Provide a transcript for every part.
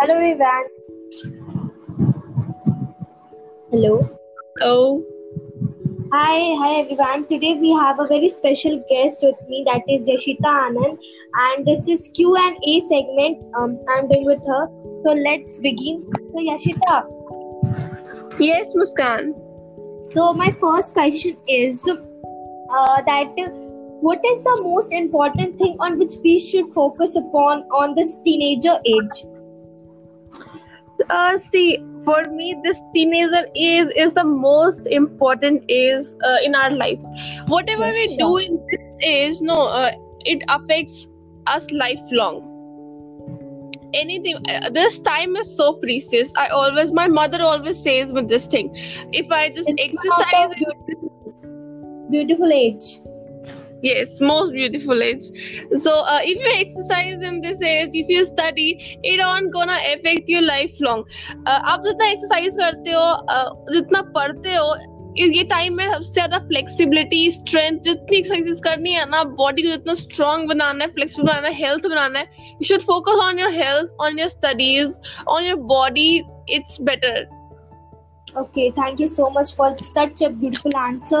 Hello, everyone. Hello. Oh, Hi, hi everyone. Today we have a very special guest with me, that is Yashita Anand, and this is Q and A segment. Um, I'm doing with her. So let's begin. So Yashita, yes, Muskan. so my first question is uh, that what is the most important thing on which we should focus upon on this teenager age? Uh, see, for me, this teenager age is the most important age uh, in our life. Whatever Yes, we sure. do in this age, no, uh, it affects us lifelong. Anything, uh, this time is so precious. I always, my mother always says with this thing, if I just It's exercise, beautiful age. Yes, most beautiful age. So, uh, if you exercise in this age, if you study, it on gonna affect you lifelong. Uh, आप जितना exercise करते हो uh, जितना पढ़ते हो इस- ये time में सबसे ज़्यादा फ्लेक्सिबिलिटी स्ट्रेंथ जितनी एक्सरसाइजेस करनी है ना बॉडी को जितना स्ट्रांग बनाना है फ्लेक्सिबल बनाना है हेल्थ बनाना है you should focus on your health on your studies on your body it's better Okay, thank you so much for such a beautiful answer.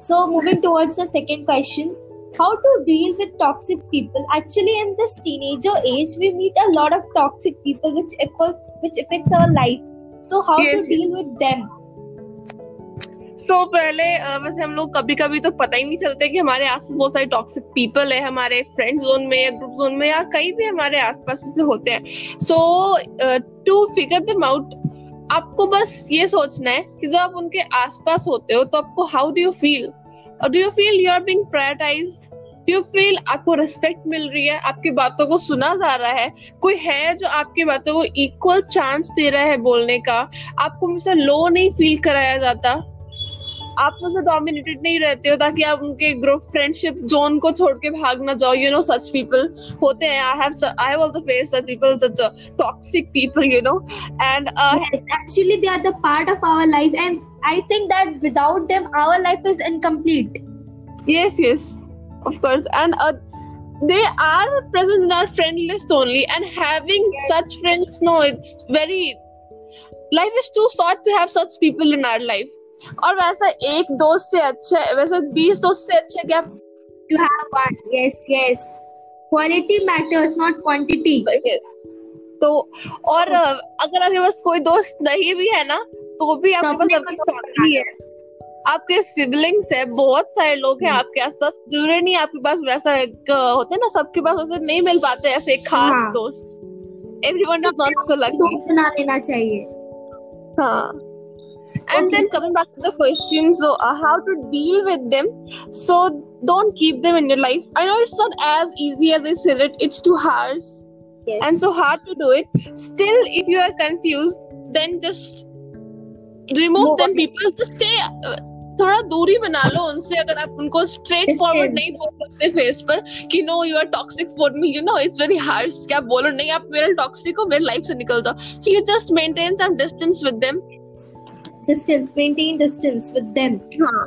So, moving towards the second question how to deal with toxic people actually in this teenager age we meet a lot of toxic people which affects which affects our life so how Yes, to deal yes. with them so so, पहले वैसे हम लोग कभी कभी तो पता ही नहीं चलते कि हमारे आसपास बहुत सारे टॉक्सिक पीपल है हमारे फ्रेंड जोन में या ग्रुप जोन में या कहीं भी हमारे आसपास से होते हैं so to figure them out आपको बस ये सोचना है कि जब आप उनके आसपास होते हो तो आपको हाउ डू यू फील और do you feel you are being prioritize you feel आपको रिस्पेक्ट मिल रही है? आपकी बातों को सुना जा रहा है? कोई है जो आपकी बातों को इक्वल चांस दे रहा है बोलने का? आपको हमेशा लो नहीं फील कराया जाता? आप उनसे डोमिनेटेड नहीं रहते हो ताकि आप उनके ग्रुप फ्रेंडशिप जोन को छोड़ के भाग ना जाओ। यू नो सच पीपल होते हैं। I have I have also face such people such toxic people you know and actually they are the part of our life and I think that without them our life is incomplete yes yes of course and they are present in our friend list only and having such friends no it's very life is too short to have such people in our life और वैसा एक दोस्त से अच्छा वैसे बीस दोस्त से अच्छा क्या? To have one. Yes yes. Quality matters not quantity. Yes. तो और अ, अगर आपके पास कोई दोस्त नहीं भी है ना तो भी तो आपके पास को आपकी फैमिली है। आपके सिबलिंग्स है बहुत सारे लोग हैं हम्म। आपके आसपास ज़रूरी नहीं आपके पास वैसा एक होता है ना सबके पास वैसे नहीं मिल पाते ऐसे खास हाँ। दोस्त। Everyone is not so lucky दोस्त बना लेना चाहिए। हाँ। and Okay, then so- coming back to the question so uh, how to deal with them so don't keep them in your life i know it's not as easy as i said it it's too hard yes and so hard to do it still if you are confused then just remove Move them on. people just stay uh, थोड़ा दूरी बना लो उनसे अगर आप उनको straight forward Distance. नहीं बोल सकते फेस पर कि no you are toxic for me you know it's very harsh क्या बोलो नहीं आप मेरा टॉक्सिक हो मेरी लाइफ से निकल जाओ so you just maintain some distance with them distance maintain distance with them हाँ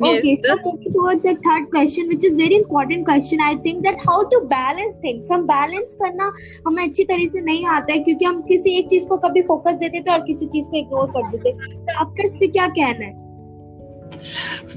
okay Yes, so that- moving towards the third question which is very important question i think that how to balance things हम balance करना हमें अच्छी तरह से नहीं आता है क्योंकि हम किसी एक चीज़ को कभी फोकस देते थे और किसी चीज़ को इग्नोर कर देते तो आपका इस पे क्या कहना है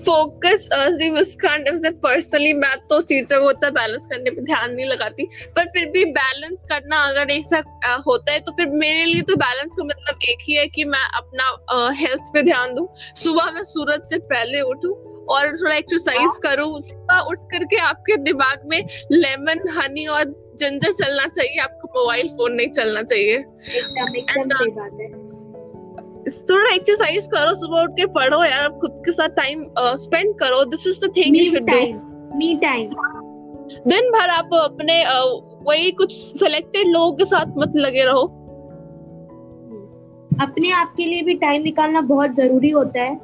फोकस जी मुस्कान से पर्सनली मैं तो चीज़ों को उतना बैलेंस करने पे ध्यान नहीं लगाती पर फिर भी बैलेंस करना अगर ऐसा होता है तो फिर मेरे लिए तो बैलेंस का मतलब एक ही है कि मैं अपना हेल्थ पे ध्यान दूँ। सुबह में सूरज से पहले उठूं और थोड़ा एक्सरसाइज करूँ। सुबह उठ करके आपके दिमाग में लेमन हनी और जिंजर चलना चाहिए आपको मोबाइल फ़ोन नहीं चलना चाहिए। एकदम एकदम uh, सही बात है। थोड़ा एक्सरसाइज करो सुबह उठ के पढ़ो यार खुद के साथ टाइम स्पेंड करो। This is the thing you should do time me time दिन भर आप अपने वही कुछ सिलेक्टेड लोगों के साथ मत लगे रहो। अपने आप के लिए भी टाइम निकालना बहुत ज़रूरी होता है।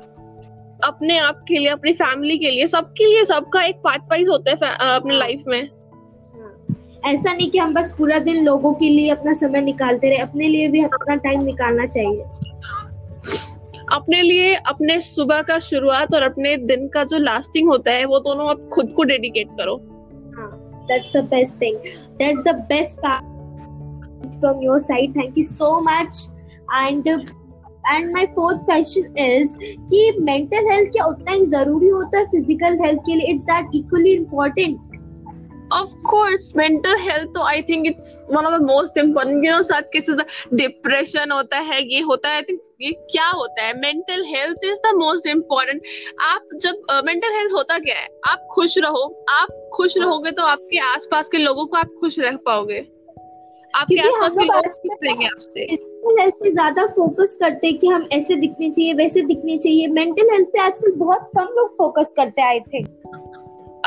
अपने आप के लिए अपनी फैमिली के लिए सबके लिए सबका एक पार्ट वाइज होता है अपने लाइफ में। ऐसा नहीं कि हम बस पूरा दिन लोगों के लिए अपना समय निकालते रहे अपने लिए भी अपना टाइम निकालना चाहिए। अपने लिए अपने सुबह का शुरुआत और अपने दिन का जो लास्टिंग होता है, वो दोनों आप खुद को डेडिकेट करो that's the best thing that's the best part from your side. Thank you so much. And and my fourth question is कि मेंटल हेल्थ क्या उतना ही ज़रूरी होता है फ़िज़िकल हेल्थ के लिए it's that equally important of course mental health तो i think it's one of the most important you know such cases depression होता है ये होता है i think ये क्या होता है? Mental health is the most important आप जब मेंटल uh, हेल्थ होता क्या है? आप खुश रहो। आप खुश रहोगे तो आपके आसपास के लोगों को आप खुश रह पाओगे। आपके आसपास के लोग आपसे। हेल्थ पे ज़्यादा फोकस करते हैं कि हम ऐसे दिखने चाहिए वैसे दिखने चाहिए। मेंटल हेल्थ पे आजकल बहुत कम लोग फोकस करते हैं आई थिंक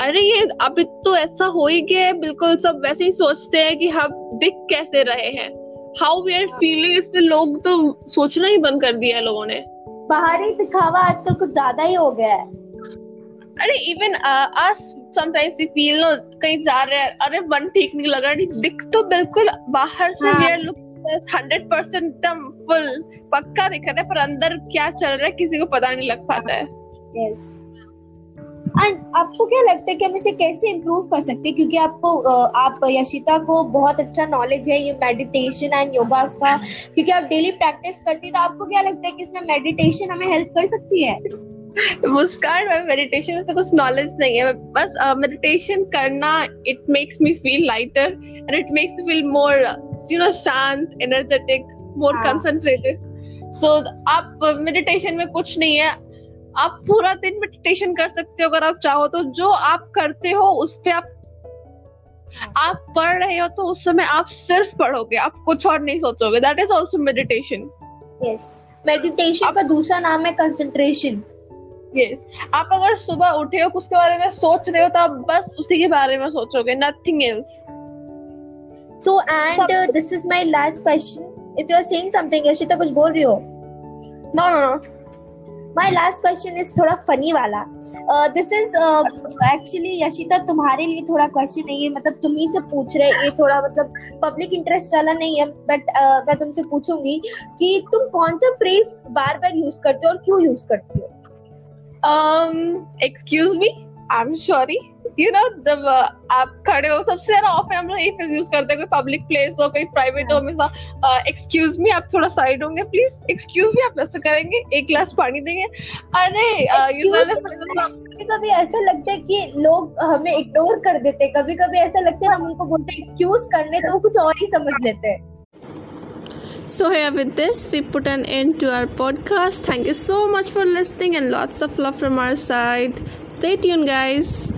अरे ये अभी तो ऐसा हो ही गया है बिल्कुल सब वैसे ही सोचते हैं कि हम दिख कैसे रहे हैं। हाउ वी आर फीलिंग इस पे लोग तो सोचना ही बंद कर दिया है लोगों ने। बाहरी दिखावा आजकल कुछ ज़्यादा ही हो गया है। अरे even us sometimes we feel no कहीं जा रहे हैं अरे वन ठीक नहीं लग रहा दिख तो बिल्कुल बाहर से we are look hundred percent एकदम फुल पक्का दिख रहा है पर अंदर क्या चल रहा है किसी को पता नहीं लग पाता है। यस एंड आपको क्या लगता है कि हम इसे कैसे इम्प्रूव कर सकते हैं? क्योंकि आपको आप यशिता को बहुत अच्छा नॉलेज है ये मेडिटेशन एंड योगा का। क्योंकि आप डेली प्रैक्टिस करती है तो आपको क्या लगता है कि इसमें मेडिटेशन हमें हेल्प कर सकती है? मुस्कान में मेडिटेशन से कुछ नॉलेज नहीं है बस मेडिटेशन करना it makes me feel lighter and it makes me feel more you know शांत एनर्जेटिक मोर कंसंट्रेटेड सो आप मेडिटेशन में कुछ नहीं है आप पूरा दिन मेडिटेशन कर सकते हो अगर आप चाहो तो। जो आप करते हो उस पर आप आप पढ़ रहे हो तो उस समय आप सिर्फ़ पढ़ोगे आप कुछ और नहीं सोचोगे। That is also meditation yes meditation का दूसरा नाम है कंसंट्रेशन यस आप अगर सुबह उठे हो उसके बारे में सोच रहे हो तो आप बस उसी के बारे में सोचोगे nothing else so and this is my last question if you are saying something Yashita कुछ बोल रही हो? No no no my last question is थोड़ा फनी वाला। दिस इज़ एक्चुअली यशिता तुम्हारे लिए थोड़ा क्वेश्चन है। ये मतलब तुम ही से पूछ रहे ये थोड़ा मतलब पब्लिक इंटरेस्ट वाला नहीं है। बट uh, मैं तुमसे पूछूँगी कि तुम कौन सा फ्रेज बार बार यूज़ करते हो और क्यों यूज़ करती हो? Excuse me I am sorry. You know the uh, आप खड़े हो सबसे ज़्यादा ऑफन हम लोग फ्रेज यूज़ करते हैं कोई पब्लिक प्लेस हो कोई प्राइवेट हो हमेशा एक्सक्यूज मी आप थोड़ा साइड होंगे प्लीज़ एक्सक्यूज मी आप ऐसे करेंगे एक गिलास पानी देंगे अरे कभी कभी ऐसा लगता है कि लोग हमें इग्नोर कर देते हैं कभी कभी ऐसा लगता है हम उनको बोलते हैं एक्सक्यूज करने तो वो कुछ और ही समझ लेते हैं So, here with this, we put an end to our podcast. Thank you so much for listening and lots of love from our side. Stay tuned, guys.